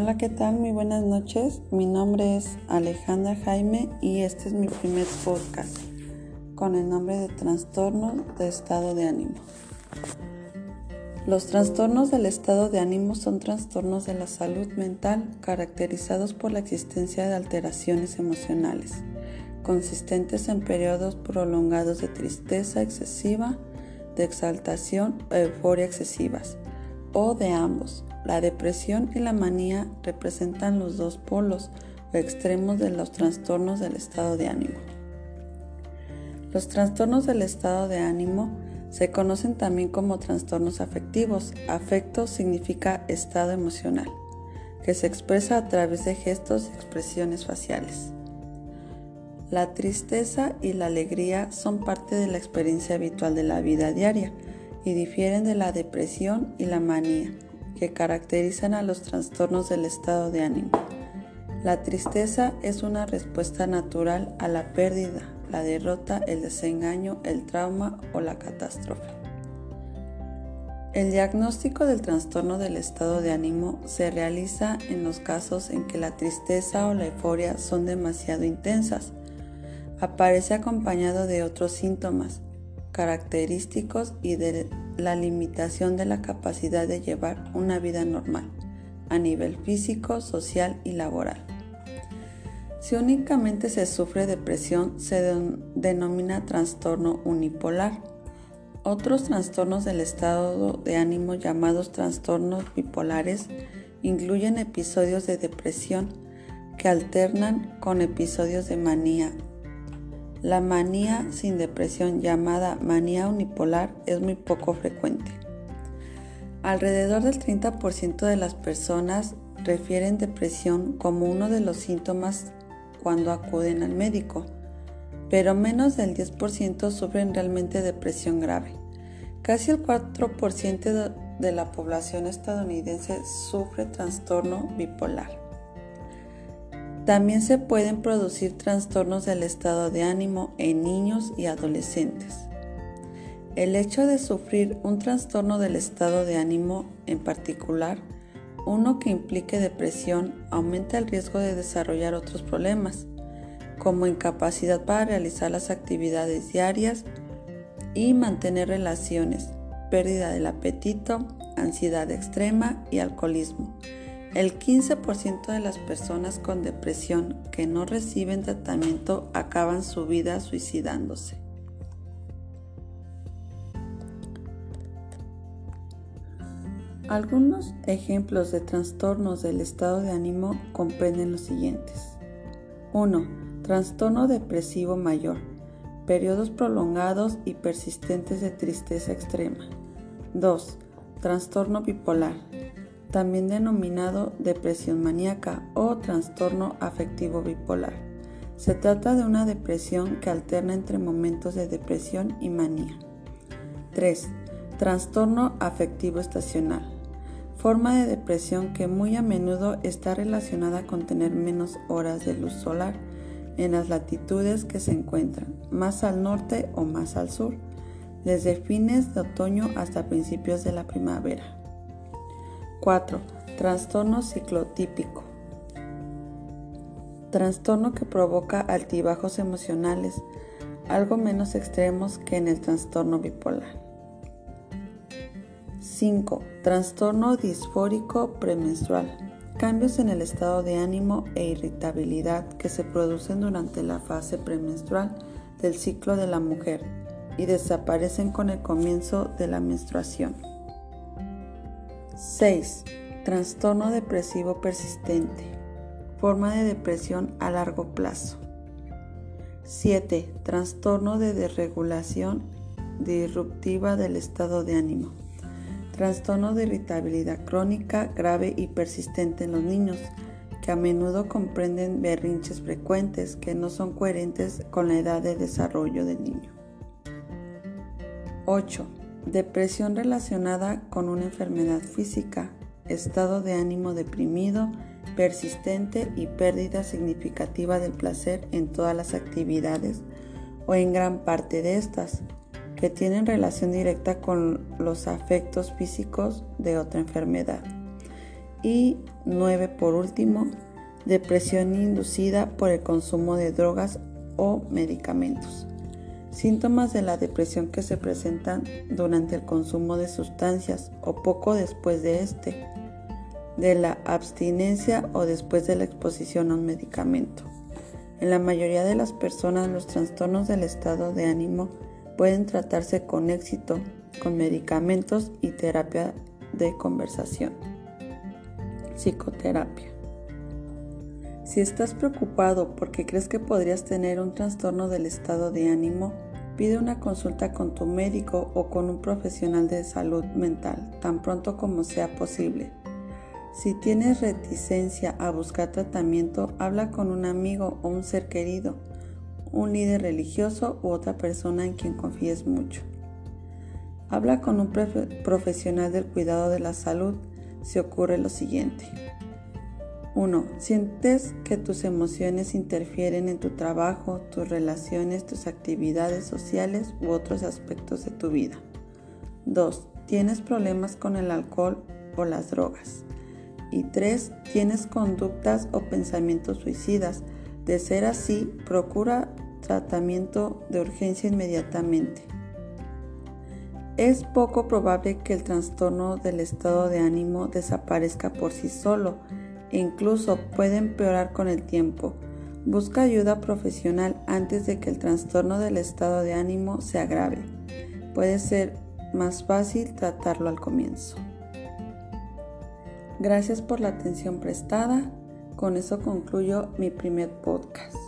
Hola, ¿qué tal? Muy buenas noches. Mi nombre es Alejandra Jaime y este es mi primer podcast con el nombre de Trastorno de Estado de Ánimo. Los trastornos del estado de ánimo son trastornos de la salud mental caracterizados por la existencia de alteraciones emocionales, consistentes en periodos prolongados de tristeza excesiva, de exaltación o euforia excesivas, o de ambos. La depresión y la manía representan los dos polos o extremos de los trastornos del estado de ánimo. Los trastornos del estado de ánimo se conocen también como trastornos afectivos. Afecto significa estado emocional, que se expresa a través de gestos y expresiones faciales. La tristeza y la alegría son parte de la experiencia habitual de la vida diaria y difieren de la depresión y la manía, que caracterizan a los trastornos del estado de ánimo. La tristeza es una respuesta natural a la pérdida, la derrota, el desengaño, el trauma o la catástrofe. El diagnóstico del trastorno del estado de ánimo se realiza en los casos en que la tristeza o la euforia son demasiado intensas. Aparece acompañado de otros síntomas característicos y de la limitación de la capacidad de llevar una vida normal a nivel físico, social y laboral. Si únicamente se sufre depresión, se denomina trastorno unipolar. Otros trastornos del estado de ánimo llamados trastornos bipolares incluyen episodios de depresión que alternan con episodios de manía. La manía sin depresión llamada manía unipolar es muy poco frecuente. Alrededor del 30% de las personas refieren depresión como uno de los síntomas cuando acuden al médico, pero menos del 10% sufren realmente depresión grave. Casi el 4% de la población estadounidense sufre trastorno bipolar. También se pueden producir trastornos del estado de ánimo en niños y adolescentes. El hecho de sufrir un trastorno del estado de ánimo en particular uno que implique depresión aumenta el riesgo de desarrollar otros problemas, como incapacidad para realizar las actividades diarias y mantener relaciones, pérdida del apetito, ansiedad extrema y alcoholismo. El 15% de las personas con depresión que no reciben tratamiento acaban su vida suicidándose. Algunos ejemplos de trastornos del estado de ánimo comprenden los siguientes. 1. Trastorno depresivo mayor. Periodos prolongados y persistentes de tristeza extrema. 2. Trastorno bipolar, también denominado depresión maníaca o trastorno afectivo bipolar. Se trata de una depresión que alterna entre momentos de depresión y manía. 3. Trastorno afectivo estacional forma de depresión que muy a menudo está relacionada con tener menos horas de luz solar en las latitudes que se encuentran, más al norte o más al sur, desde fines de otoño hasta principios de la primavera. 4. Trastorno ciclotípico. Trastorno que provoca altibajos emocionales, algo menos extremos que en el trastorno bipolar. 5. Trastorno disfórico premenstrual. Cambios en el estado de ánimo e irritabilidad que se producen durante la fase premenstrual del ciclo de la mujer y desaparecen con el comienzo de la menstruación. 6. Trastorno depresivo persistente. Forma de depresión a largo plazo. 7. Trastorno de desregulación disruptiva del estado de ánimo. Trastorno de irritabilidad crónica grave y persistente en los niños, que a menudo comprenden berrinches frecuentes que no son coherentes con la edad de desarrollo del niño. 8. Depresión relacionada con una enfermedad física, estado de ánimo deprimido, persistente y pérdida significativa del placer en todas las actividades o en gran parte de estas, que tienen relación directa con los afectos físicos de otra enfermedad. Y 9 por último, depresión inducida por el consumo de drogas o medicamentos. Síntomas de la depresión que se presentan durante el consumo de sustancias o poco después de este, de la abstinencia o después de la exposición a un medicamento. En la mayoría de las personas los trastornos del estado de ánimo pueden tratarse con éxito con medicamentos y terapia de conversación. Psicoterapia. Si estás preocupado porque crees que podrías tener un trastorno del estado de ánimo, pide una consulta con tu médico o con un profesional de salud mental tan pronto como sea posible. Si tienes reticencia a buscar tratamiento, habla con un amigo o un ser querido, un líder religioso u otra persona en quien confíes mucho. Habla con un profesional del cuidado de la salud si ocurre lo siguiente. 1. Sientes que tus emociones interfieren en tu trabajo, tus relaciones, tus actividades sociales u otros aspectos de tu vida. 2. Tienes problemas con el alcohol o las drogas. Y 3. Tienes conductas o pensamientos suicidas. De ser así, procura tratamiento de urgencia inmediatamente. Es poco probable que el trastorno del estado de ánimo desaparezca por sí solo incluso puede empeorar con el tiempo. Busca ayuda profesional antes de que el trastorno del estado de ánimo se agrave. Puede ser más fácil tratarlo al comienzo. Gracias por la atención prestada. Con eso concluyo mi primer podcast.